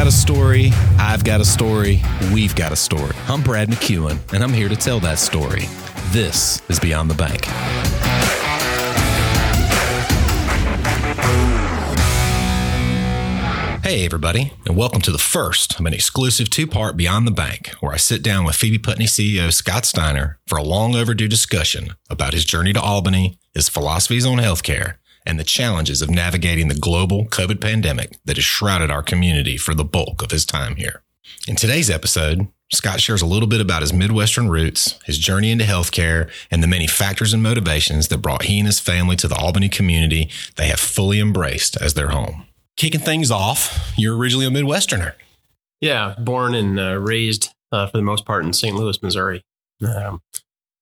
got a story. I've got a story. We've got a story. I'm Brad McEwen, and I'm here to tell that story. This is Beyond the Bank. Hey, everybody, and welcome to the first of an exclusive two part Beyond the Bank, where I sit down with Phoebe Putney CEO Scott Steiner for a long overdue discussion about his journey to Albany, his philosophies on healthcare, and the challenges of navigating the global COVID pandemic that has shrouded our community for the bulk of his time here. In today's episode, Scott shares a little bit about his Midwestern roots, his journey into healthcare, and the many factors and motivations that brought he and his family to the Albany community they have fully embraced as their home. Kicking things off, you're originally a Midwesterner. Yeah, born and uh, raised uh, for the most part in St. Louis, Missouri. Um,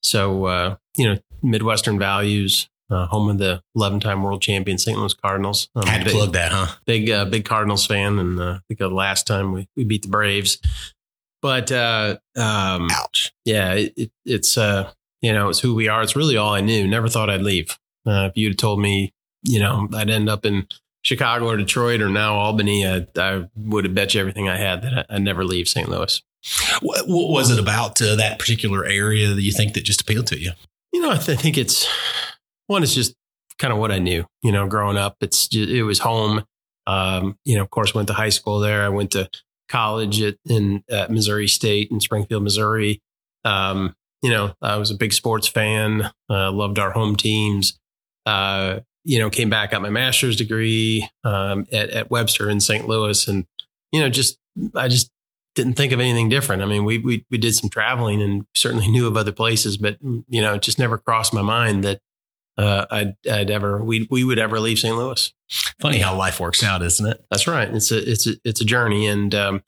so, uh, you know, Midwestern values, uh, home of the 11 time world champion St. Louis Cardinals. Um, Had to big, plug that, huh? Big, uh, big Cardinals fan. And uh, I think the last time we, we beat the Braves. But, uh, um, ouch. Yeah, it, it, it's, uh, you know, it's who we are. It's really all I knew. Never thought I'd leave. Uh, if you'd have told me, you know, I'd end up in Chicago or Detroit or now Albany, I, I would have bet you everything I had that I, would never leave St. Louis. What, what was it about uh, that particular area that you think that just appealed to you? You know, I, th- I think it's one is just kind of what I knew, you know, growing up. It's just, it was home. Um, you know, of course, went to high school there. I went to college at, in at Missouri State in Springfield, Missouri. Um, you know, I was a big sports fan. Uh, loved our home teams. Uh, you know, came back, got my master's degree um, at, at Webster in St. Louis, and you know, just I just didn't think of anything different. I mean, we we we did some traveling and certainly knew of other places, but you know, it just never crossed my mind that uh, I'd, I'd ever we we would ever leave St. Louis. Funny how life works out, isn't it? That's right. It's a it's a it's a journey, and um,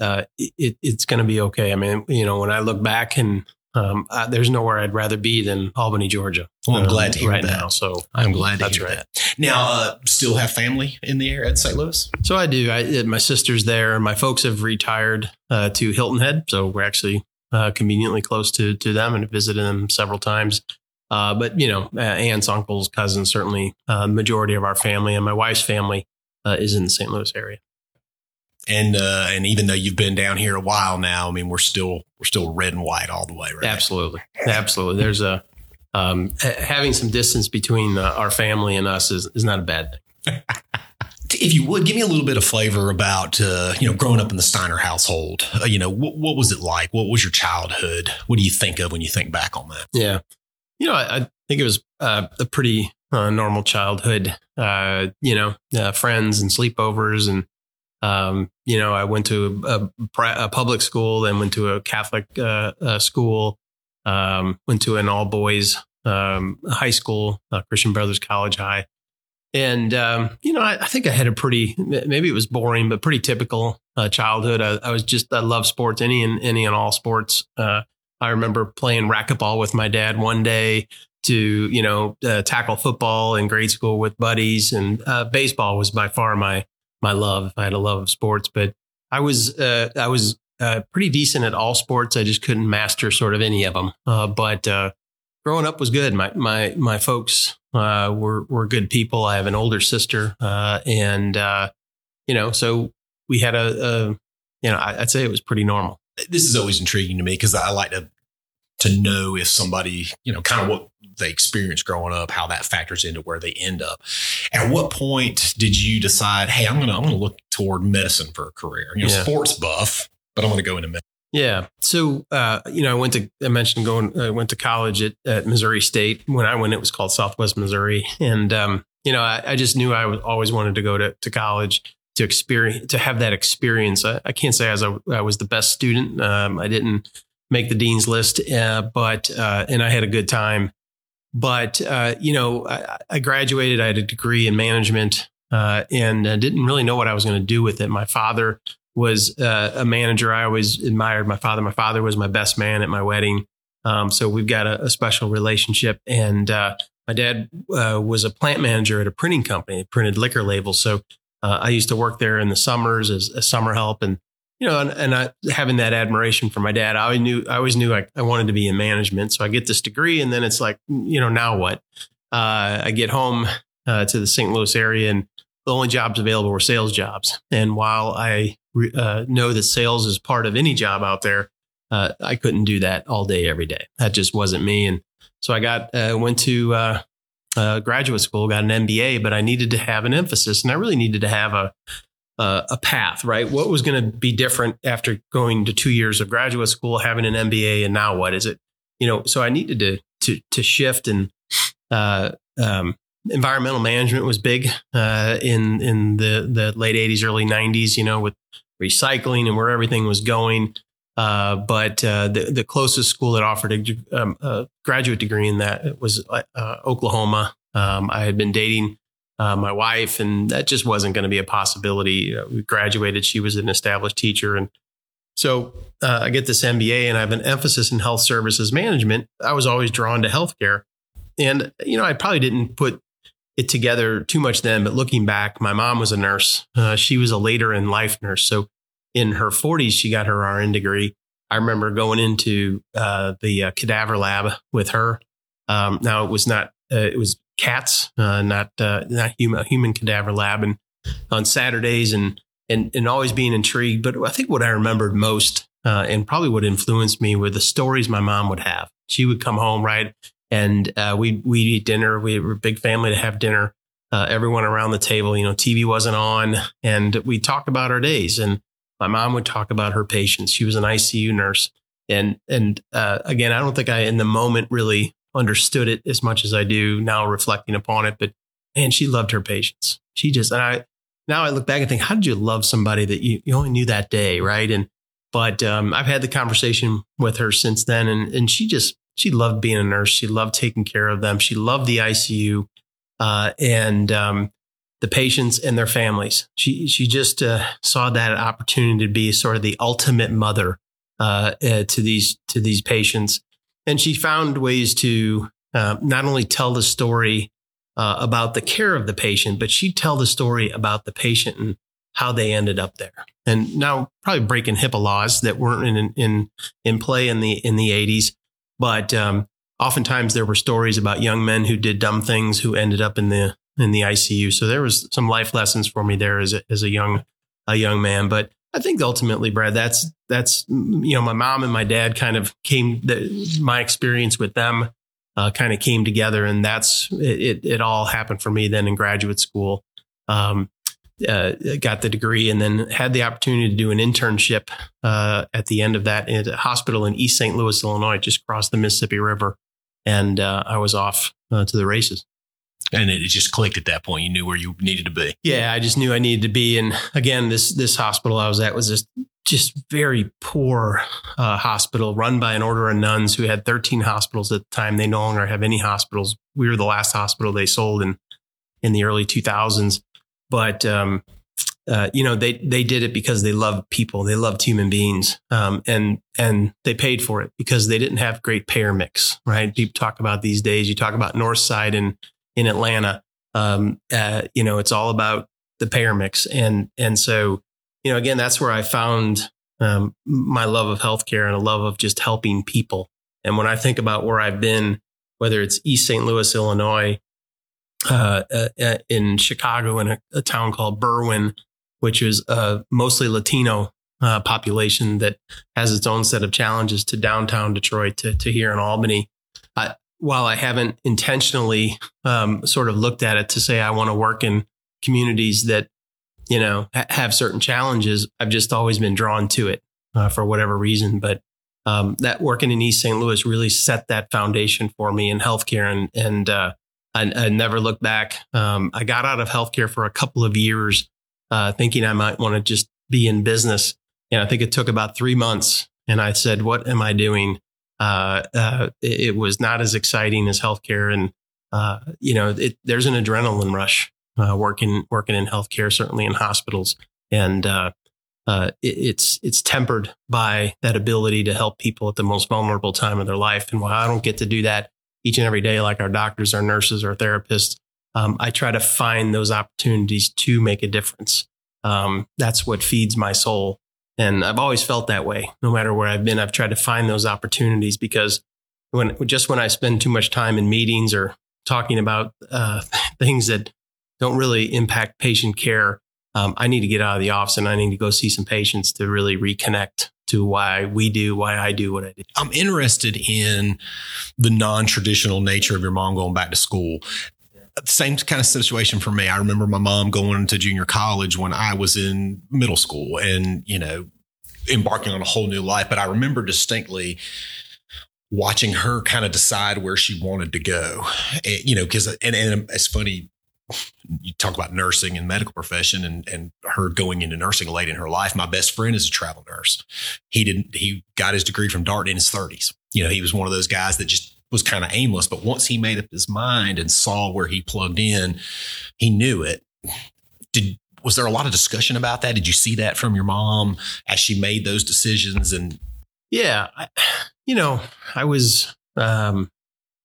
uh, it, it's going to be okay. I mean, you know, when I look back and um, uh, there's nowhere I'd rather be than Albany, Georgia. Well, I'm um, glad to hear right that. now. So I'm glad to that's right. That. Now, uh, still have family in the area at St. Louis? So I do. I, uh, my sister's there. My folks have retired uh, to Hilton Head, so we're actually uh, conveniently close to to them and visited them several times. Uh, but you know, uh, aunts, uncles, cousins, certainly uh, majority of our family and my wife's family uh, is in the St. Louis area. And uh, and even though you've been down here a while now, I mean, we're still we're still red and white all the way, right? Absolutely, absolutely. There's a um, having some distance between uh, our family and us is, is not a bad thing. if you would give me a little bit of flavor about uh, you know growing up in the Steiner household, uh, you know what, what was it like? What was your childhood? What do you think of when you think back on that? Yeah, you know, I, I think it was uh, a pretty uh, normal childhood. Uh, you know, uh, friends and sleepovers, and um, you know, I went to a, a, public school, then went to a Catholic uh, uh, school, um, went to an all boys um, high school, Christian Brothers College High. And, um, you know, I, I, think I had a pretty, maybe it was boring, but pretty typical childhood. I, I, was just, I love sports, any and any and all sports. Remember playing racquetball with my dad one day to, you know, uh, tackle football in grade school with buddies. And uh, baseball was by far my my love. I had a love of sports, but I was uh, I was uh, pretty decent at all sports. I just couldn't master sort of any of them. Uh, but uh, growing up was good. My my my folks were were good people. I have an older sister, and you know, so we had a, a you know, I'd say it was pretty normal this is always intriguing to me because I like to to know if somebody, you know, kind of what they experienced growing up, how that factors into where they end up. At what point did you decide, hey, I'm gonna I'm gonna look toward medicine for a career? You know, yeah. sports buff, but I'm gonna go into medicine. Yeah. So, uh, you know, I went to, I mentioned going, I went to college at, at Missouri State. When I went, it was called Southwest Missouri. And, um, you know, I, I just knew I was always wanted to go to, to college to experience to have that experience. I, I can't say as I, I, was the best student. Um, I didn't make the dean's list, uh, but uh, and I had a good time. But uh, you know, I, I, graduated. I had a degree in management, uh, and didn't really know what I was going to do with it. My father was uh, a manager. I always admired my father. My father was my best man at my wedding. Um, so we've got a, a special relationship. And uh, my dad was a plant manager at a printing company, printed liquor labels. So uh, I used to work there in the summers as a summer help, and you know, and, and I, having that admiration for my dad, I always knew I always knew I, I wanted to be in management. So I get this degree, and then it's like, you know, now what? Uh, I get home uh, to the St. Louis area, and the only jobs available were sales jobs. And while I uh, know that sales is part of any job out there, uh, I couldn't do that all day, every day. That just wasn't me. And so I got, uh, went to uh, uh, graduate school, got an MBA, but I needed to have an emphasis and I really needed to have a, a, a path, right? What was going to be different after going to two years of graduate school, having an MBA, and now what is it? You know, so I needed to, to, to shift and, uh, um, environmental management was big uh, in in the the late 80s early 90s you know with recycling and where everything was going uh, but uh, the the closest school that offered a, um, a graduate degree in that was uh, Oklahoma. Um, I had been dating uh, my wife, and that just wasn't going to be a possibility. Uh, we graduated; she was an established teacher, and so I get this MBA, and I have an emphasis in health services management. I was always drawn to healthcare, and you know, I probably didn't put it together too much then, but looking back, my mom was a nurse. she was a later in life nurse, so in her 40s, she got her RN degree. I remember going into uh, the uh, cadaver lab with her. Um, now it was not uh, it was cats, uh, not uh, not human human cadaver lab, and on Saturdays and and and always being intrigued. But I think what I remembered most uh, and probably what influenced me were the stories my mom would have. She would come home right, and we we eat dinner. We were a big family to have dinner. everyone around the table, you know, TV wasn't on, and we talked about our days and my mom would talk about her patients. She was an ICU nurse. And, and uh, again, I don't think I in the moment really understood it as much as I do now reflecting upon it. But man, she loved her patients. She just, and I, now I look back and think, how did you love somebody that you, you only knew that day? Right. And, but um, I've had the conversation with her since then. And, and she just, she loved being a nurse. She loved taking care of them. She loved the ICU. Uh, and um, the patients and their families. She she just uh, saw that opportunity to be sort of the ultimate mother uh, uh, to these to these patients, and she found ways to uh, not only tell the story uh, about the care of the patient, but she'd tell the story about the patient and how they ended up there. And now probably breaking HIPAA laws that weren't in in in play in the in the eighties, but um, oftentimes there were stories about young men who did dumb things who ended up in the in the ICU. So there was some life lessons for me there as a, as a young a young man. But I think ultimately, Brad, that's that's you know my mom and my dad kind of came. The, my experience with them uh, kind of came together, and that's it, it, all happened for me then in graduate school. Um, uh, got the degree and then had the opportunity to do an internship uh, at the end of that in a hospital in East St. Louis, Illinois, just across the Mississippi River. And uh, I was off uh, to the races and it just clicked at that point. You knew where you needed to be. Yeah, I just knew I needed to be. And again, this this hospital I was at was just just very poor uh, hospital run by an order of nuns who had 13 hospitals at the time. They no longer have any hospitals. We were the last hospital they sold in in the early 2000s. But um, uh, you know, they they did it because they loved people. They loved human beings, um, and and they paid for it because they didn't have great payer mix. Right? People talk about these days. You talk about Northside and in Atlanta. Um, uh, you know, it's all about the payer mix, and and so you know, again, that's where I found um, my love of healthcare and a love of just helping people. And when I think about where I've been, whether it's East St. Louis, Illinois, uh, uh, uh, in Chicago, in a, a, town called Berwyn, which is a mostly Latino uh, population that has its own set of challenges, to downtown Detroit, to, to here in Albany. While I haven't intentionally um, sort of looked at it to say I want to work in communities that you know ha- have certain challenges, I've just always been drawn to it uh, for whatever reason. But um, that working in East St. Louis really set that foundation for me in healthcare, and and uh, I, I, never looked back. Um, I got out of healthcare for a couple of years, uh, thinking I might want to just be in business, and I think it took about three months. And I said, "What am I doing?" Uh, uh, it, was not as exciting as healthcare. And, uh, you know, it, there's an adrenaline rush uh, working, working in healthcare, certainly in hospitals. And uh, it, it's, it's tempered by that ability to help people at the most vulnerable time of their life. And while I don't get to do that each and every day, like our doctors, our nurses, our therapists, um, I try to find those opportunities to make a difference. Um, that's what feeds my soul and I've always felt that way. No matter where I've been, I've tried to find those opportunities because when just when I spend too much time in meetings or talking about uh, things that don't really impact patient care, um, I need to get out of the office and I need to go see some patients to really reconnect to why we do, why I do what I do. I'm interested in the non traditional nature of your mom going back to school. Same kind of situation for me. I remember my mom going to junior college when I was in middle school and, you know, embarking on a whole new life. But I remember distinctly watching her kind of decide where she wanted to go. And, you know, because, and, and it's funny, you talk about nursing and medical profession and, and her going into nursing late in her life. My best friend is a travel nurse. He didn't, he got his degree from Dart in his 30s. You know, he was one of those guys that just was kind of aimless. But once he made up his mind and saw where he plugged in, he knew it. Did, was there a lot of discussion about that? Did you see that from your mom as she made those decisions? And yeah, I, you know, I was, um,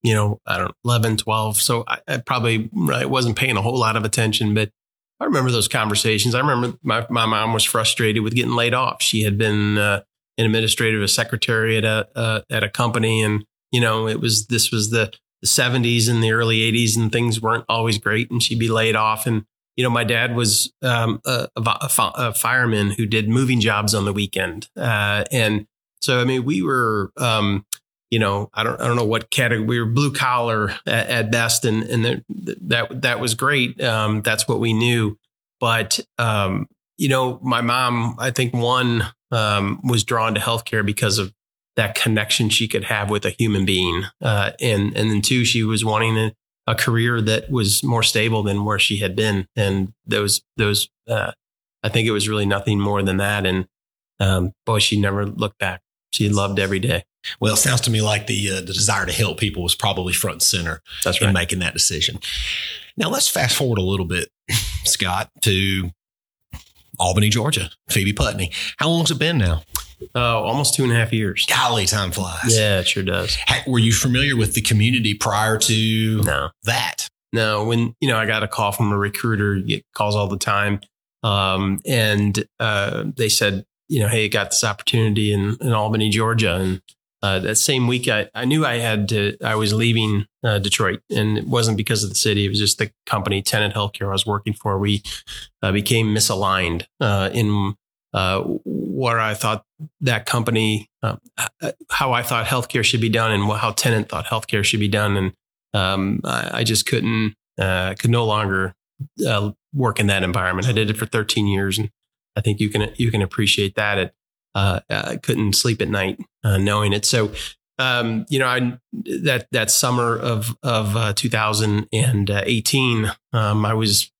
you know, I don't 11, 12. So I, I probably I wasn't paying a whole lot of attention, but I remember those conversations. I remember my, my mom was frustrated with getting laid off. She had been uh, an administrative a secretary at a uh, at a company, and you know it was this was the, the 70s and the early 80s, and things weren't always great, and she'd be laid off. And you know, my dad was um, a, a, a, fireman who did moving jobs on the weekend, uh, and so I mean we were. Um, you know, I don't, I don't know what category we were blue collar at, at best. And, and that, that was great. Um, that's what we knew. But, um, you know, my mom, I think one, um, was drawn to healthcare because of that connection she could have with a human being. Uh, and, and then two, she was wanting a, a career that was more stable than where she had been. And those, those, uh, I think it was really nothing more than that. And, um, boy, she never looked back. She loved every day. Well, it sounds to me like the uh, the desire to help people was probably front and center That's right. in making that decision. Now let's fast forward a little bit, Scott, to Albany, Georgia. Phoebe Putney. How long's it been now? Oh, almost two and a half years. Golly, time flies. Yeah, it sure does. Were you familiar with the community prior to no. that? No, when you know I got a call from a recruiter, you get calls all the time, um, and uh, they said, you know, hey, you got this opportunity in, in Albany, Georgia, and uh, that same week, I, I knew I had to, I was leaving uh, Detroit and it wasn't because of the city. It was just the company, Tenet Healthcare I was working for. We uh, became misaligned uh, in uh, where I thought that company, um, how I thought healthcare should be done and how Tenet thought healthcare should be done. And um, I, I, just couldn't, uh, could no longer work in that environment. I did it for 13 years and I think you can, you can appreciate that. It, uh, I uh, couldn't sleep at night uh, knowing it. So, um, you know, I, that that summer of of uh, 2018, um, I was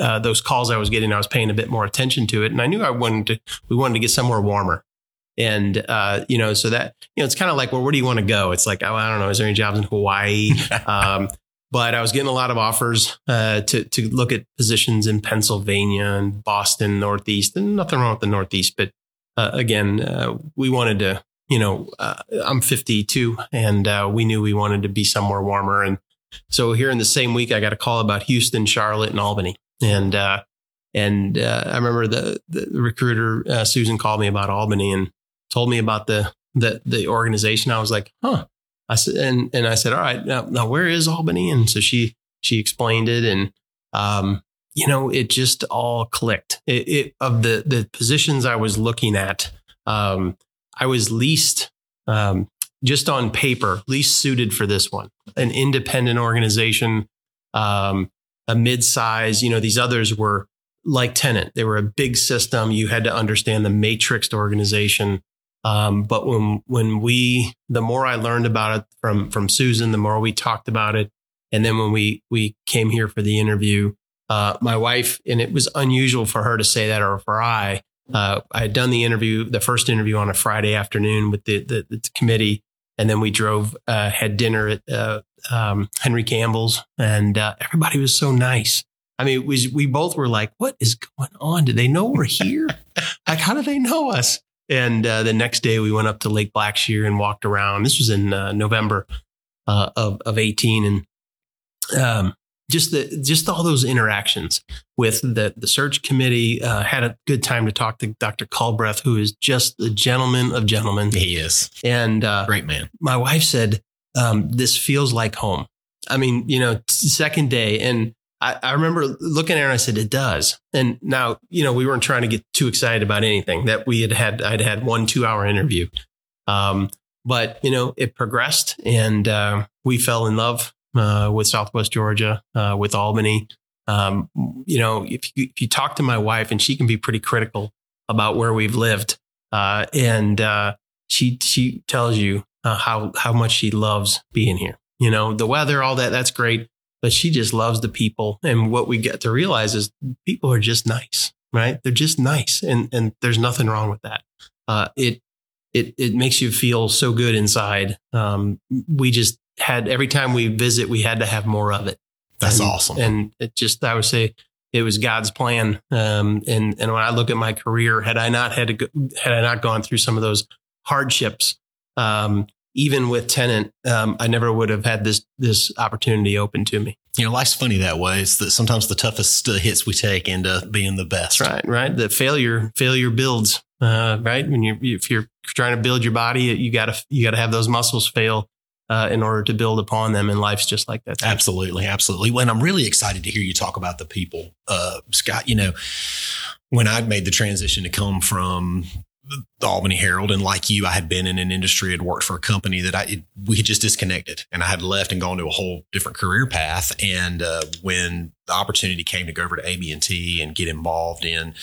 uh, those calls I was getting. I was paying a bit more attention to it, and I knew I wanted to. We wanted to get somewhere warmer, and uh, you know, so that you know, it's kind of like, well, where do you want to go? It's like, oh, I don't know. Is there any jobs in Hawaii? um, but I was getting a lot of offers uh, to to look at positions in Pennsylvania and Boston, Northeast, and nothing wrong with the Northeast, but uh, again, uh, we wanted to, you know, uh, I'm 52 and uh, we knew we wanted to be somewhere warmer. And so here in the same week, I got a call about Houston, Charlotte, and Albany. And, uh, and uh, I remember the, the recruiter, Susan called me about Albany and told me about the, the, the organization. I was like, huh. I said, and, and I said, all right, now, now where is Albany? And so she, she explained it. And, um, you know, it just all clicked. It, it, of the the positions I was looking at, um, I was least um, just on paper least suited for this one. An independent organization, um, a mid-size. You know, these others were like Tenet. They were a big system. You had to understand the matrixed organization. Um, but when when we, the more I learned about it from from Susan, the more we talked about it, and then when we we came here for the interview, uh, my wife, and it was unusual for her to say that or for I. Uh, I had done the interview, the first interview on a Friday afternoon with the, the, the committee. And then we drove, uh, had dinner at uh, um, Henry Campbell's, and uh, everybody was so nice. I mean, we, we both were like, what is going on? Do they know we're here? like, how do they know us? And the next day we went up to Lake Blackshear and walked around. This was in November of, of 18. And um, just the just all those interactions with the the search committee. Uh, had a good time to talk to Dr. Culbreth, who is just the gentleman of gentlemen. He is, and uh, great man. My wife said, um, "This feels like home." I mean, you know, second day, and I, I remember looking at her and I said, it does. And now, you know, we weren't trying to get too excited about anything that we had had, I'd had one two hour interview. Um, but you know, it progressed and, uh, we fell in love, uh, with Southwest Georgia, uh, with Albany. Um, you know, if you, if you talk to my wife and she can be pretty critical about where we've lived, uh, and, uh, she, she tells you uh, how, how much she loves being here. You know, the weather, all that, that's great but she just loves the people. And what we get to realize is people are just nice, right? They're just nice. And, and there's nothing wrong with that. Uh, it, it, it makes you feel so good inside. Um, we just had, every time we visit, we had to have more of it. That's and, awesome. And it just, I would say, it was God's plan. Um, and and when I look at my career, had I not had to go, had I not gone through some of those hardships, um, even with Tenet, um, I never would have had this this opportunity open to me. You know, life's funny that way. It's that sometimes the toughest uh, hits we take end up being the best. Right, right. The failure failure builds. Uh, right when you if you're trying to build your body, you gotta you gotta have those muscles fail. Uh, in order to build upon them, and life's just like that. Absolutely, absolutely. When I'm really excited to hear you talk about the people, uh, Scott. You know, when I made the transition to come from the Albany Herald, and like you, I had been in an industry, had worked for a company that I it, we had just disconnected, and I had left and gone to a whole different career path. And uh, when the opportunity came to go over to AB and T and get involved in,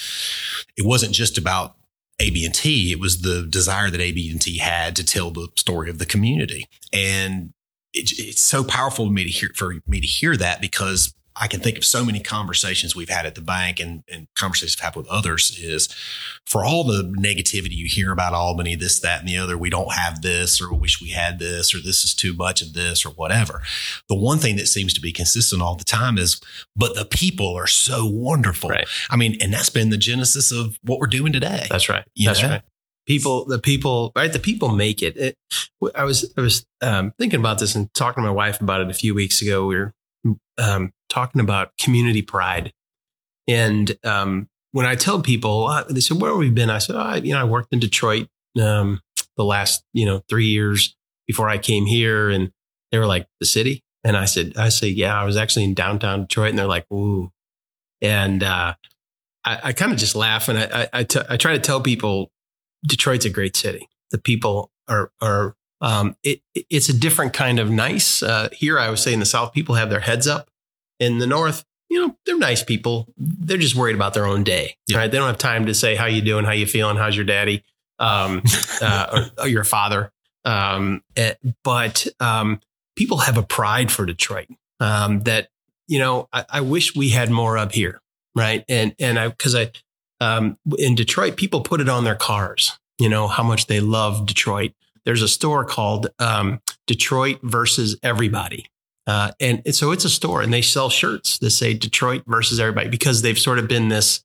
it wasn't just about AB and T; it was the desire that AB and T had to tell the story of the community, and it, it's so powerful to me to hear for me to hear that because I can think of so many conversations we've had at the bank and, and conversations I've had with others is for all the negativity you hear about Albany, this, that, and the other, we don't have this or wish we had this or this is too much of this or whatever. The one thing that seems to be consistent all the time is, but the people are so wonderful. Right. I mean, and that's been the genesis of what we're doing today. That's right. You That's know? right. People, the people, right? The people make it. it I was, I was um, thinking about this and talking to my wife about it a few weeks ago. We were um, talking about community pride, and um, when I tell people, uh, they said, "Where have we been?" I said, oh, I, "You know, I worked in Detroit um, the last, you know, three years before I came here," and they were like, "The city," and I said, "I say, yeah, I was actually in downtown Detroit," and they're like, "Ooh," and uh, I, I kind of just laugh, and I, I, I, t- I try to tell people, Detroit's a great city. The people are are um, it, it's a different kind of nice. Uh, here, I would say in the South, people have their heads up. In the North, you know, they're nice people. They're just worried about their own day, Yeah. right? They don't have time to say how you doing, how you feeling, how's your daddy, um, uh, or, or your father. Um, eh, but um, people have a pride for Detroit um, that you know I, I wish we had more up here, right? And and I because I um, in Detroit, people put it on their cars. You know how much they love Detroit there's a store called um, Detroit versus Everybody. Uh, and, and so it's a store and they sell shirts that say Detroit versus everybody because they've sort of been this,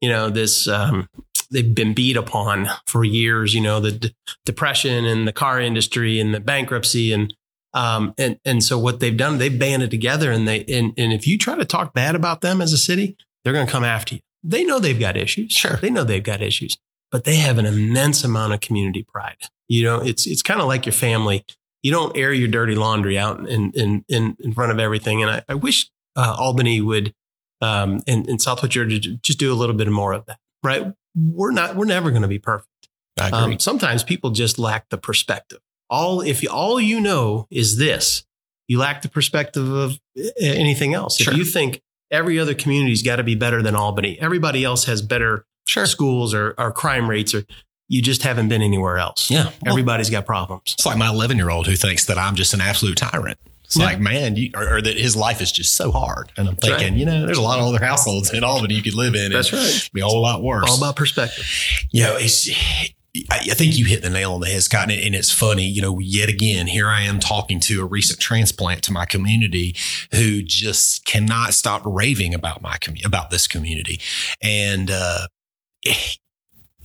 you know, this, um, they've been beat upon for years, you know, the d- depression and the car industry and the bankruptcy. And, um, and, and so what they've done, they've banded together and they, and, and if you try to talk bad about them as a city, they're going to come after you. They know they've got issues. Sure. They know they've got issues, but they have an immense amount of community pride. You know, it's it's kind of like your family. You don't air your dirty laundry out in in in, in front of everything. And I, I wish uh, Albany would um, and, and Southwest Georgia just do a little bit more of that. Right? We're not. We're never going to be perfect. I agree. Um, sometimes people just lack the perspective. All if you, all you know is this, you lack the perspective of anything else. Sure. If you think every other community's got to be better than Albany, everybody else has better sure. schools or, or crime rates, or you just haven't been anywhere else. Yeah. Everybody's got problems. it's like my 11 year old who thinks that I'm just an absolute tyrant. It's Yeah. like, man, you, or, or that his life is just so hard. And I'm That's right. thinking, you know, there's a lot of other households in Albany you could live in. That's right. it'd Be a whole lot worse. All about perspective. you know, it's, I I think you hit the nail on the head, Scott. And, and it's funny, you know, yet again, here I am talking to a recent transplant to my community who just cannot stop raving about my community, about this community. And, uh,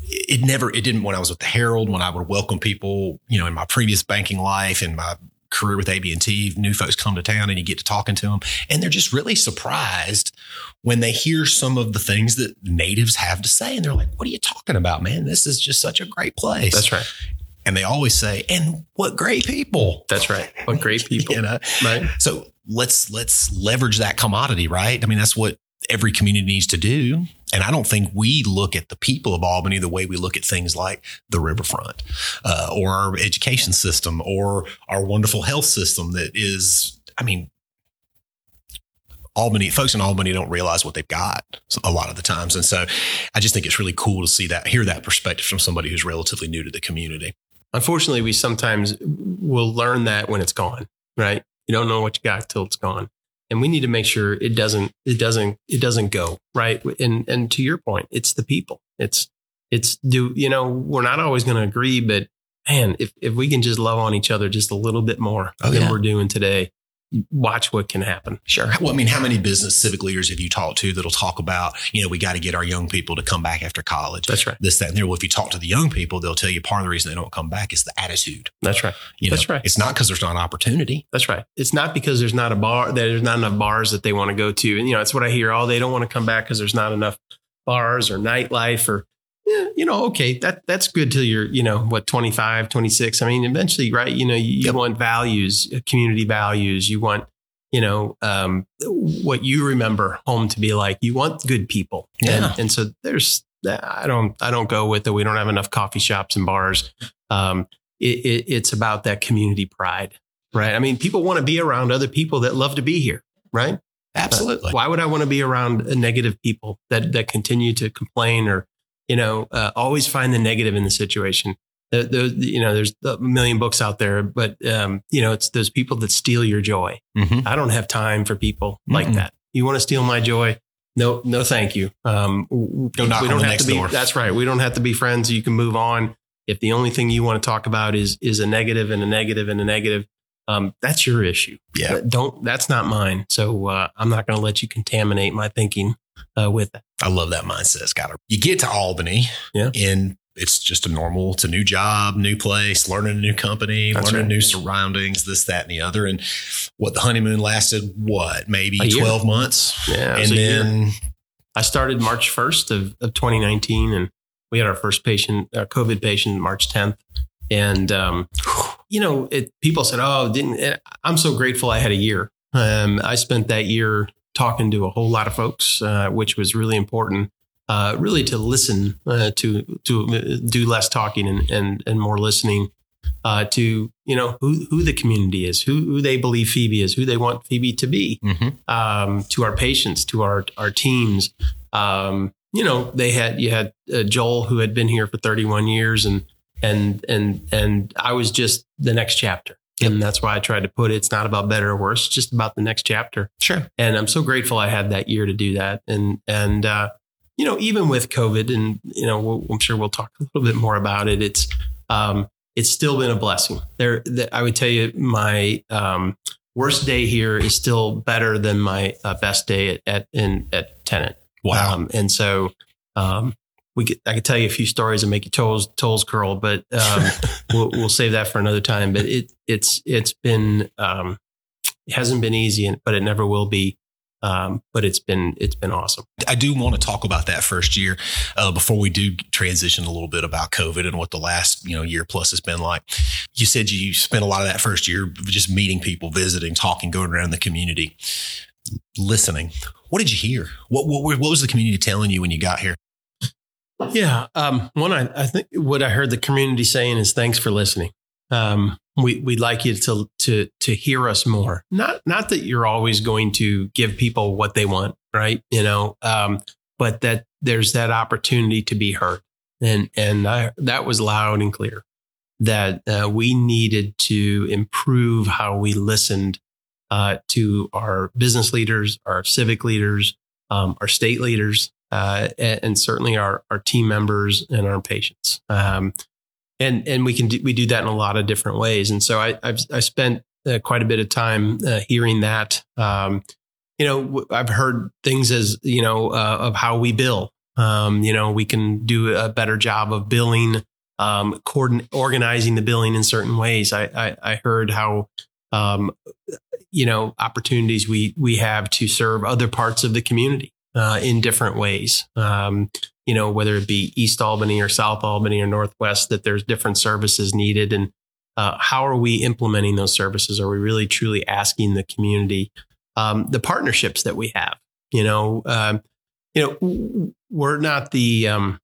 it, never, it didn't when I was with the Herald, when I would welcome people, you know, in my previous banking life and my career with AB&T, new folks come to town and you get to talking to them and they're just really surprised when they hear some of the things that natives have to say and they're like, what are you talking about, man? This is just such a great place. That's right. And they always say, and what great people. That's right. What great people. You know? Right. So let's let's leverage that commodity, right? I mean, that's what every community needs to do. And I don't think we look at the people of Albany the way we look at things like the riverfront uh, or our education system or our wonderful health system that is, I mean, Albany, folks in Albany don't realize what they've got a lot of the times. And so I just think it's really cool to see that, hear that perspective from somebody who's relatively new to the community. Unfortunately, we sometimes will learn that when it's gone, right? You don't know what you got till it's gone. And we need to make sure it doesn't, it doesn't, it doesn't go, right? And, and to your point, it's the people. It's, it's do, you know, we're not always going to agree, but man, if, if we can just love on each other just a little bit more oh, than yeah. we're doing today, watch what can happen. Sure. Well, I mean, how many business civic leaders have you talked to that'll talk about, you know, we got to get our young people to come back after college. That's right. This, that, and there. Well, if you talk to the young people, they'll tell you part of the reason they don't come back is the attitude. That's right. You That's know, right. It's not because there's not an opportunity. That's right. It's not because there's not a bar, there's not enough bars that they want to go to. And, you know, it's what I hear. Oh, they don't want to come back because there's not enough bars or nightlife or, yeah, you know, okay, that that's good till you're, you know, what 25, 26. I mean, eventually, right? You know, you, you yep. want values, community values. You want you know, um, what you remember home to be like. You want good people. Yeah. And, and so there's, I don't, I don't go with it. We don't have enough coffee shops and bars. Um, it, it, it's about that community pride, right? I mean, people want to be around other people that love to be here, right? Absolutely. Uh, why would I want to be around negative people that that continue to complain or, you know, uh, always find the negative in the situation? The, the, you know, there's a million books out there, but um, you know, it's those people that steal your joy. Mm-hmm. I don't have time for people like that. You want to steal my joy? No, no, thank you. Um, we don't have to be. Door. That's right. We don't have to be friends. You can move on. If the only thing you want to talk about is is a negative and a negative and a negative, um, that's your issue. Yeah. Don't. That's not mine. So uh, I'm not going to let you contaminate my thinking uh, with that. I love that mindset, Scott. You get to Albany, yeah. in it's just a normal, it's a new job, new place, learning a new company, That's learning right. new surroundings, this, that, and the other. And what the honeymoon lasted, what, maybe 12 months? Yeah. And then I started March 1st of, of 2019 and we had our first patient, our COVID patient, March 10th. And, um, you know, it, people said, Oh, didn't, eh, I'm so grateful I had a year. Um, I spent that year talking to a whole lot of folks, uh, which was really important uh, really to listen, uh, to to do less talking and and, and more listening, uh, to you know who who the community is, who who they believe Phoebe is, who they want Phoebe to be, mm-hmm. um, to our patients, to our our teams. Um, you know, they had you had uh, Joel who had been here for 31 years, and and and and I was just the next chapter. Yep. And that's why I tried to put it. It's not about better or worse, it's just about the next chapter. Sure. And I'm so grateful I had that year to do that. And and uh, you know, even with COVID, and you know, we'll, I'm sure we'll talk a little bit more about it. It's um, it's still been a blessing. There, the, I would tell you, my um, worst day here is still better than my uh, best day at at, in, at Tenet. Wow! Um, and so, um, we could, I could tell you a few stories and make your toes toes curl, but um, we'll, we'll save that for another time. But it it's it's been um, it hasn't been easy, but it never will be. Um, but it's been it's been awesome. I do want to talk about that first year uh, before we do transition a little bit about COVID and what the last you know year plus has been like. You said you spent a lot of that first year just meeting people, visiting, talking, going around the community, listening. What did you hear? What what, what was the community telling you when you got here? Yeah, um, one I, I think what I heard the community saying is thanks for listening. Um, we, we'd like you to, to, to hear us more. Not, not that you're always going to give people what they want, right? You know, um, but that there's that opportunity to be heard. And, and I, that was loud and clear that uh, we needed to improve how we listened uh, to our business leaders, our civic leaders, um, our state leaders, uh, and, and, certainly our, our team members and our patients. Um, and and we can do, we do that in a lot of different ways. And so I I've I spent uh, quite a bit of time uh, hearing that. Um, you know, I've heard things as you know uh, of how we bill. Um, you know, we can do a better job of billing, um, organizing the billing in certain ways. I I, I heard how um, you know opportunities we we have to serve other parts of the community uh, in different ways. Um, you know, whether it be East Albany or South Albany or Northwest, that there's different services needed. And uh, how are we implementing those services? Are we really truly asking the community? Um, the partnerships that we have, you know, um, you know, we're not the um,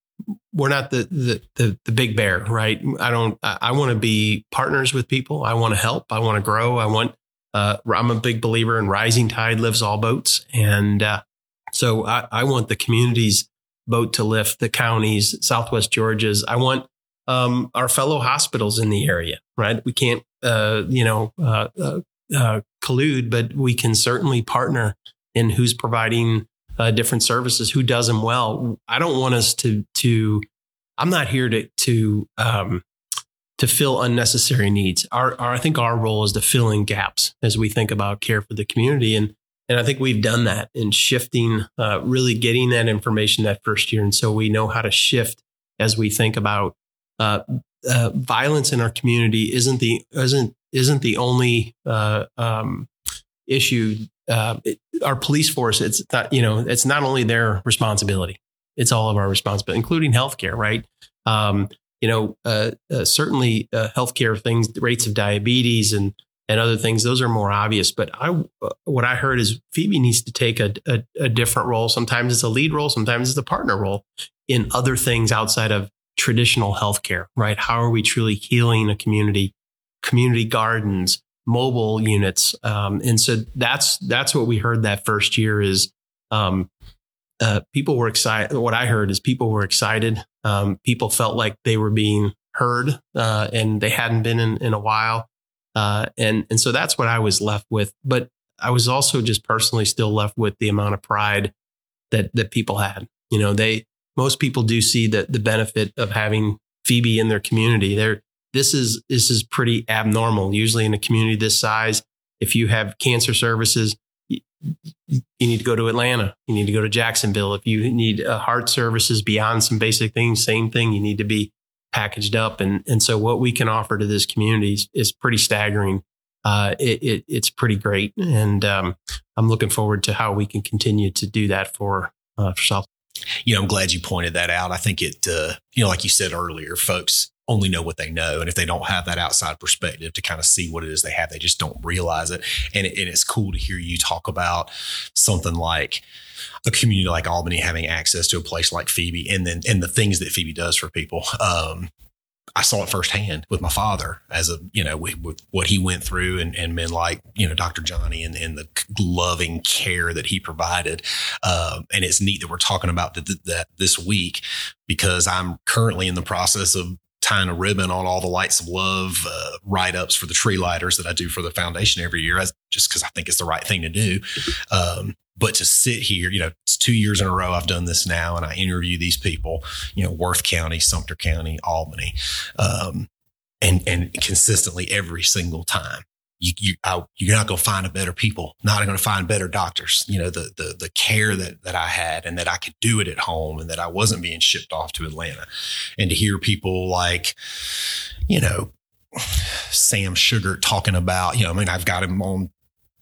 we're not the, the, the the big bear, right? I don't. I, I want to be partners with people. I want to help. I want to grow. I want. Uh, I'm a big believer in rising tide lifts all boats, and uh, so I, I want the community's boat to lift, the counties, Southwest Georgia's. I want um, our fellow hospitals in the area, right? We can't, uh, you know, uh, uh, uh, collude, but we can certainly partner in who's providing uh, different services, who does them well. I don't want us to to. I'm not here to to um, to fill unnecessary needs. Our, our I think our role is to fill in gaps as we think about care for the community, and and I think we've done that in shifting, uh, really getting that information that first year, and so we know how to shift as we think about uh, uh, violence in our community isn't the isn't isn't the only uh, um, issue. Uh, it, our police force, it's not you know, it's not only their responsibility; it's all of our responsibility, including healthcare. Right? Um, you know, uh, certainly healthcare things, rates of diabetes and and other things, those are more obvious. But I, what I heard is Phoebe needs to take a, a, a different role. Sometimes it's a lead role, sometimes it's a partner role in other things outside of traditional healthcare, right? How are we truly healing a community, community gardens, mobile units? Um, and so that's, that's what we heard that first year is, um, uh, people were excited. What I heard is people were excited. Um, people felt like they were being heard, uh, and they hadn't been in, in a while. Uh, and, and so that's what I was left with. But I was also just personally still left with the amount of pride that, that people had. You know, they, most people do see the the benefit of having Phoebe in their community. There, this is this is pretty abnormal. Usually in a community this size, if you have cancer services, you, you need to go to Atlanta. You need to go to Jacksonville. If you need uh, heart services beyond some basic things, same thing. You need to be packaged up. And and so what we can offer to this community is, is pretty staggering. Uh, it, it, it's pretty great, and um, I'm looking forward to how we can continue to do that for uh, for South you know, I'm glad you pointed that out. I think it, uh, you know, like you said earlier, folks only know what they know. And if they don't have that outside perspective to kind of see what it is they have, they just don't realize it. And, it, and it's cool to hear you talk about something like a community like Albany having access to a place like Phoebe and then, and the things that Phoebe does for people. Um, I saw it firsthand with my father as a, you know, with, with, what he went through and, and men like, you know, Dr. Johnny and, and the loving care that he provided. Um, and it's neat that we're talking about that, that this week because I'm currently in the process of tying a ribbon on all the lights of love uh, write ups for the tree lighters that I do for the foundation every year, just because I think it's the right thing to do. Um, but to sit here, you know, it's two years in a row I've done this now, and I interview these people, you know, Worth County, Sumter County, Albany, um, and and consistently every single time. You, you I, you're not going to find a better people, not going to find better doctors. You know, the, the, the care that, that I had and that I could do it at home and that I wasn't being shipped off to Atlanta. And to hear people like, you know, Sam Sugar talking about, you know, I mean, I've got him on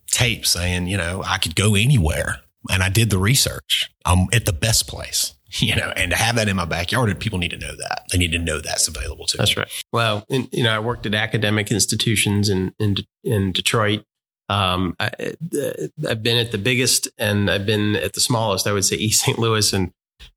tape saying, you know, I could go anywhere. And I did the research. I'm at the best place, you know, and to have that in my backyard, people need to know that. They need to know that's available to them. That's right. Well, in, you know, I worked at academic institutions in, in, in Detroit. Um, I, have been at the biggest and I've been at the smallest, I would say East St. Louis. And,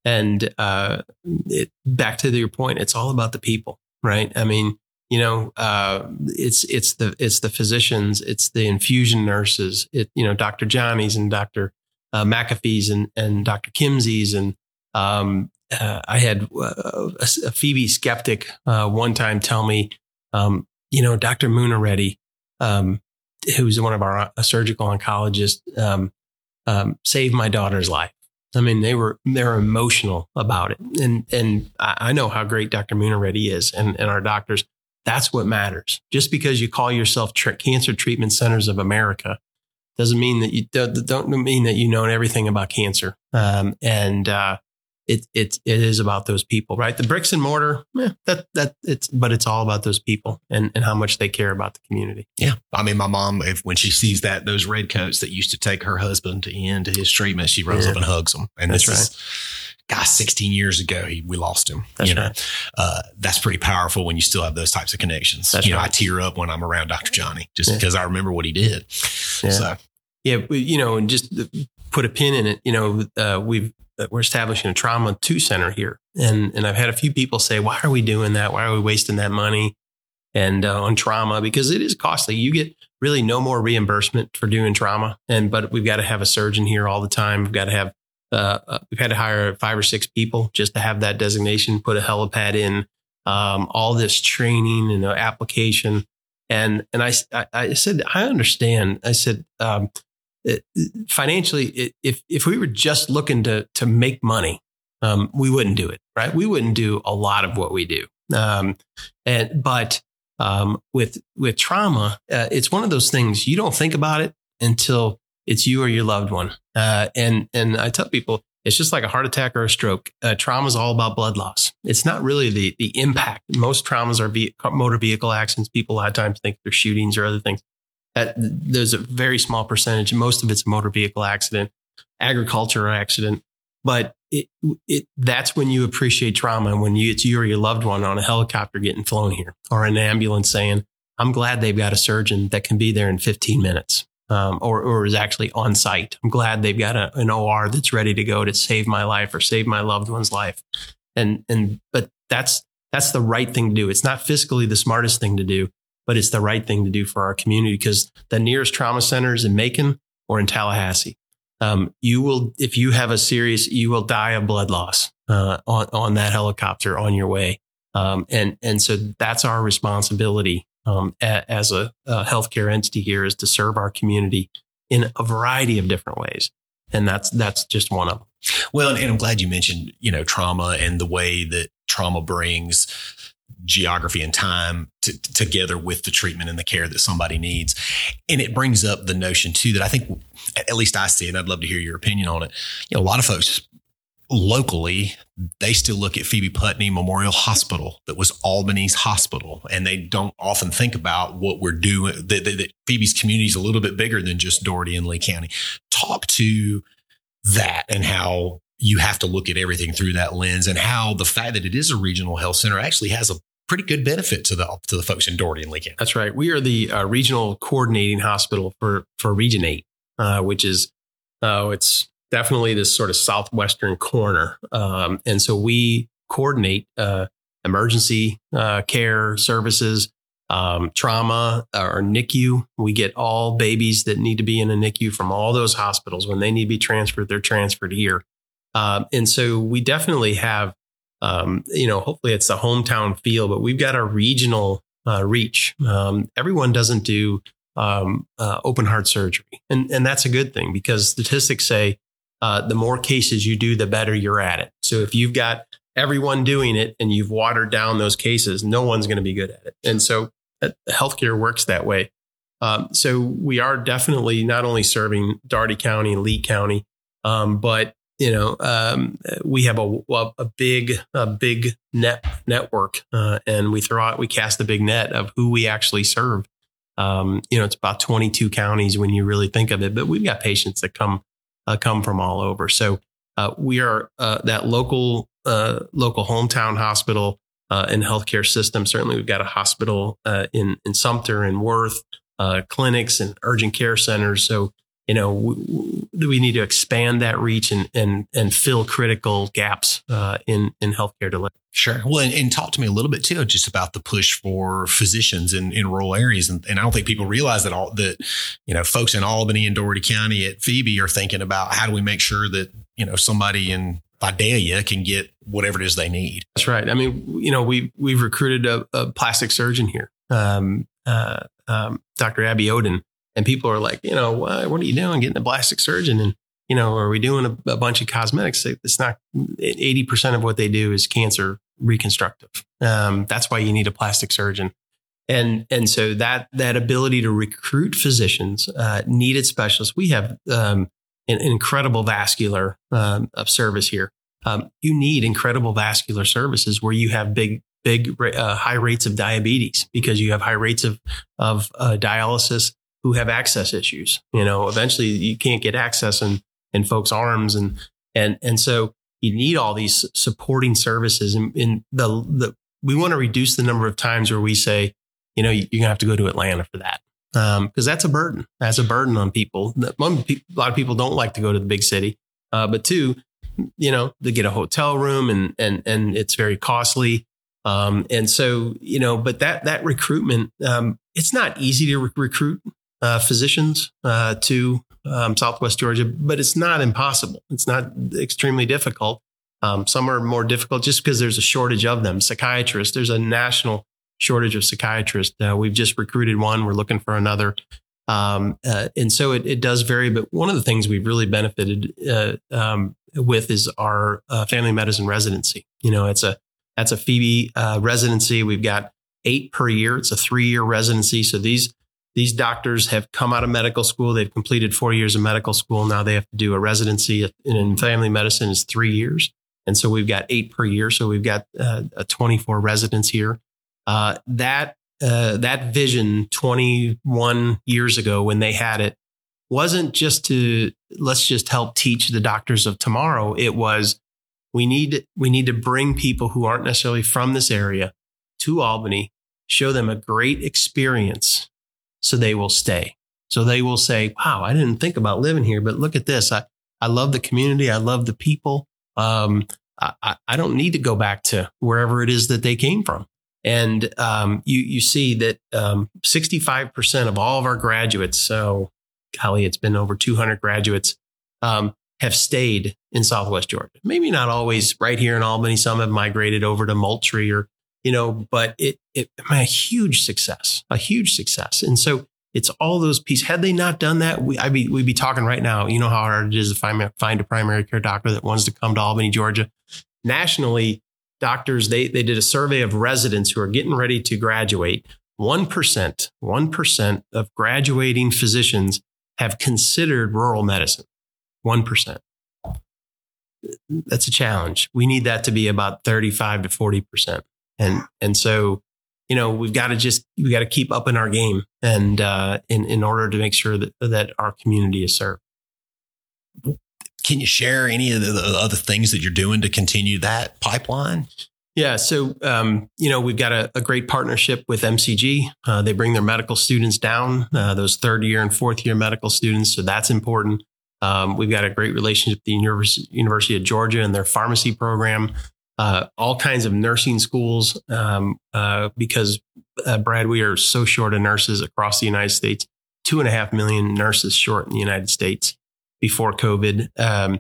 and, uh, it, back to your point, it's all about the people, right? I mean, you know uh, it's it's the it's the physicians it's the infusion nurses it you know dr johnny's and dr uh, mcafee's and and dr kimsey's and um, uh, i had uh, a, a, phoebe skeptic uh, one time tell me um, you know dr Munareddy, um, who's one of our uh, surgical oncologists um, um, saved my daughter's life I mean, they were they're emotional about it, and and I know how great Dr. Munareddy is, and and our doctors. That's what matters. Just because you call yourself Cancer Treatment Centers of America doesn't mean that you don't mean that you know everything about cancer. Um, and uh, it it it is about those people, right? The bricks and mortar, yeah, that that it's but it's all about those people and and how much they care about the community. Yeah, I mean, my mom, if when she sees that those red coats that used to take her husband to end his treatment, she runs yeah. up and hugs him. and that's right. Is, gosh, 16 years ago, he, we lost him. That's you know, right. uh, that's pretty powerful when you still have those types of connections. That's you know, right. I tear up when I'm around Dr. Johnny just Yeah. because I remember what he did. Yeah. So Yeah, you know, and just put a pin in it. You know, uh, we've uh, we're establishing a trauma two center here, and and I've had a few people say, "Why are we doing that? Why are we wasting that money?" And uh, on trauma because it is costly. You get really no more reimbursement for doing trauma, and but we've got to have a surgeon here all the time. We've got to have uh, uh, we've had to hire five or six people just to have that designation. Put a helipad in, um, all this training and application. And and I, I I said I understand. I said um, it, financially, it, if if we were just looking to to make money, um, we wouldn't do it, right? We wouldn't do a lot of what we do. Um, and but um, with with trauma, uh, it's one of those things you don't think about it until it's you or your loved one. Uh, and and I tell people it's just like a heart attack or a stroke. Uh, trauma is all about blood loss. It's not really the the impact. Most traumas are ve- motor vehicle accidents. People a lot of times think they're shootings or other things. That there's a very small percentage. Most of it's a motor vehicle accident, agriculture accident. But it, it that's when you appreciate trauma and when you it's you or your loved one on a helicopter getting flown here or an ambulance saying, "I'm glad they've got a surgeon that can be there in 15 minutes." Um, or, or is actually on site. I'm glad they've got a, an OR that's ready to go to save my life or save my loved one's life. And and but that's that's the right thing to do. It's not fiscally the smartest thing to do, but it's the right thing to do for our community because the nearest trauma center is in Macon or in Tallahassee. Um, you will, if you have a serious, you will die of blood loss uh, on on that helicopter on your way. Um, and and so that's our responsibility um, a, as a, a healthcare entity here is to serve our community in a variety of different ways, and that's that's just one of them. Well, and, and I'm glad you mentioned, you know, trauma and the way that trauma brings geography and time to, together with the treatment and the care that somebody needs. And it brings up the notion too that I think, at least I see, and I'd love to hear your opinion on it. You know, a lot of folks locally, they still look at Phoebe Putney Memorial Hospital that was Albany's hospital, and they don't often think about what we're doing. That, that, that Phoebe's community is a little bit bigger than just Dougherty and Lee County. Talk to that and how you have to look at everything through that lens, and how the fact that it is a regional health center actually has a pretty good benefit to the to the folks in Dougherty and Lincoln. That's right. We are the uh, regional coordinating hospital for for Region Eight, uh, which is uh, it's definitely this sort of southwestern corner, um, and so we coordinate uh, emergency uh, care services, um, trauma, or NICU. We get all babies that need to be in a NICU from all those hospitals when they need to be transferred. They're transferred here, um, and so we definitely have um, you know, hopefully it's the hometown feel, but we've got a regional uh, reach. Um, everyone doesn't do um, uh, open heart surgery, and and that's a good thing because statistics say uh, the more cases you do, the better you're at it. So if you've got everyone doing it and you've watered down those cases, no one's going to be good at it. And so uh, healthcare works that way. Um, so we are definitely not only serving Dougherty County and Lee County, um, but you know, um, we have a, a big, a big net network, uh, and we throw out, we cast the big net of who we actually serve. Um, you know, it's about 22 counties when you really think of it, but we've got patients that come, uh, come from all over. So, uh, we are, uh, that local, uh, local hometown hospital, uh, and healthcare system. Certainly we've got a hospital, in, in Sumter and Worth, clinics and urgent care centers. So, you know, we, we need to expand that reach and and and fill critical gaps uh, in in healthcare delivery. Sure. Well, and, and, talk to me a little bit too, just about the push for physicians in, in rural areas. And, and I don't think people realize that all that, you know, folks in Albany and Dougherty County at Phoebe are thinking about how do we make sure that, you know, somebody in Vidalia can get whatever it is they need. That's right. I mean, you know, we we've recruited a, a plastic surgeon here, um, uh, um, Dr. Abby Oden. And people are like, you know, what, what are you doing getting a plastic surgeon? And, you know, are we doing a, a bunch of cosmetics? It's not 80% of what they do is cancer reconstructive. Um, that's why you need a plastic surgeon. And, and so that, that ability to recruit physicians, uh, needed specialists, we have, um, an, an incredible vascular, um, of service here. Um, you need incredible vascular services where you have big, big, uh, high rates of diabetes because you have high rates of, of, uh, dialysis who have access issues. You know, eventually you can't get access in, in folks' arms. And, and, and so you need all these supporting services. And, and the, the, we want to reduce the number of times where we say, you know, you're going to have to go to Atlanta for that. Because um, that's a burden. That's a burden on people. One, a lot of people don't like to go to the big city. Uh, but two, you know, they get a hotel room and, and, and it's very costly. Um, and so, you know, but that, that recruitment, um, it's not easy to re- recruit uh, physicians uh, to um, Southwest Georgia, but it's not impossible. It's not extremely difficult. Um, some are more difficult just because there's a shortage of them. Psychiatrists, there's a national shortage of psychiatrists. Uh, we've just recruited one. We're looking for another. Um, uh, and so it, it, does vary. But one of the things we've really benefited uh, um, with is our uh, family medicine residency. You know, it's a that's a Phoebe residency. We've got eight per year. It's a three year residency. So these these doctors have come out of medical school. They've completed four years of medical school. Now they have to do a residency in family medicine is three years. And so we've got eight per year. So we've got uh, a 24 residents here. Uh, that, uh, that vision 21 years ago when they had it wasn't just to, let's just help teach the doctors of tomorrow. It was, we need, we need to bring people who aren't necessarily from this area to Albany, show them a great experience so they will stay. So they will say, wow, I didn't think about living here, but look at this. I, I love the community. I love the people. Um, I, I don't need to go back to wherever it is that they came from. And um, you, you see that um, 65% of all of our graduates, so golly, it's been over 200 graduates, um, have stayed in Southwest Georgia. Maybe not always right here in Albany. Some have migrated over to Moultrie or you know, but it, it, a huge success, a huge success. And so it's all those pieces. Had they not done that, we, I'd be, we'd be talking right now. You know how hard it is to find, find a primary care doctor that wants to come to Albany, Georgia. Nationally, doctors, they, they did a survey of residents who are getting ready to graduate. 1%, 1% of graduating physicians have considered rural medicine. 1%. That's a challenge. We need that to be about 35 to 40% and and so you know we've got to just we got to keep up in our game and uh, in in order to make sure that that our community is served. Can you share any of the other things that you're doing to continue that pipeline? Yeah, so um, you know we've got a, a great partnership with MCG. Uh, they bring their medical students down, uh, those third year and fourth year medical students. So that's important. Um, we've got a great relationship with the University, University of Georgia and their pharmacy program uh, all kinds of nursing schools um, uh, because uh, Brad, we are so short of nurses across the United States. Two and a half million nurses short in the United States before COVID, um,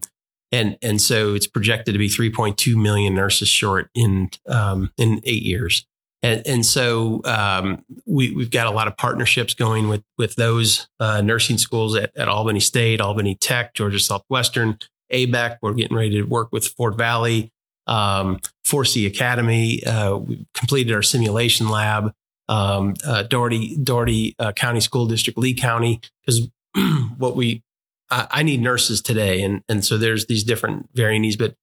and and so it's projected to be 3.2 million nurses short in um, in eight years. And, and so um, we, we've got a lot of partnerships going with with those uh, nursing schools at, at Albany State, Albany Tech, Georgia Southwestern, ABAC. We're getting ready to work with Fort Valley um, 4C Academy. Uh, we completed our simulation lab. Um, uh, Dougherty, Dougherty uh, County School District, Lee County, because what we, I, I, need nurses today. And, and so there's these different varying needs, but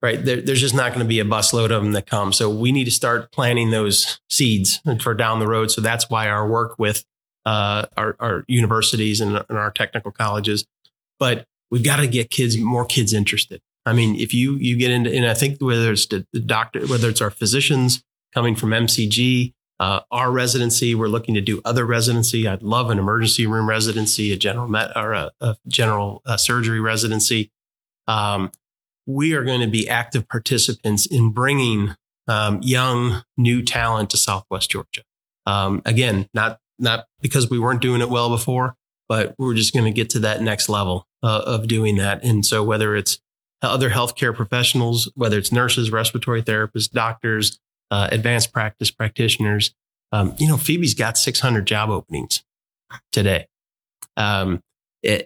right there, there's just not going to be a busload of them that come. So we need to start planting those seeds for down the road. So that's why our work with uh, our, our universities and, and our technical colleges, but we've got to get kids, more kids interested. I mean, if you you get into, and I think whether it's the, doctor, whether it's our physicians coming from MCG, uh, our residency, we're looking to do other residency. I'd love an emergency room residency, a general met, or a, a general uh, surgery residency. Um, we are going to be active participants in bringing um, young new talent to Southwest Georgia. Um, again, not not because we weren't doing it well before, but we're just going to get to that next level uh, of doing that. And so whether it's other healthcare professionals, whether it's nurses, respiratory therapists, doctors, uh, advanced practice practitioners. Um, you know, Phoebe's got 600 job openings today. Um,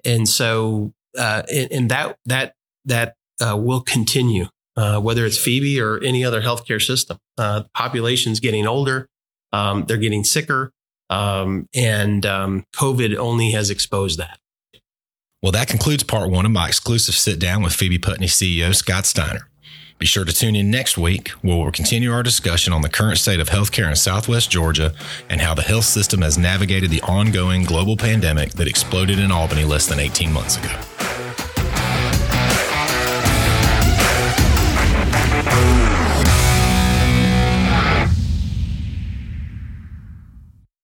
and so, uh, and that, that, that uh, will continue, uh, whether it's Phoebe or any other healthcare system. Uh, the population's getting older. Um, they're getting sicker. Um, and um, COVID only has exposed that. Well, that concludes part one of my exclusive sit down with Phoebe Putney CEO Scott Steiner. Be sure to tune in next week where we'll continue our discussion on the current state of healthcare in Southwest Georgia and how the health system has navigated the ongoing global pandemic that exploded in Albany less than 18 months ago.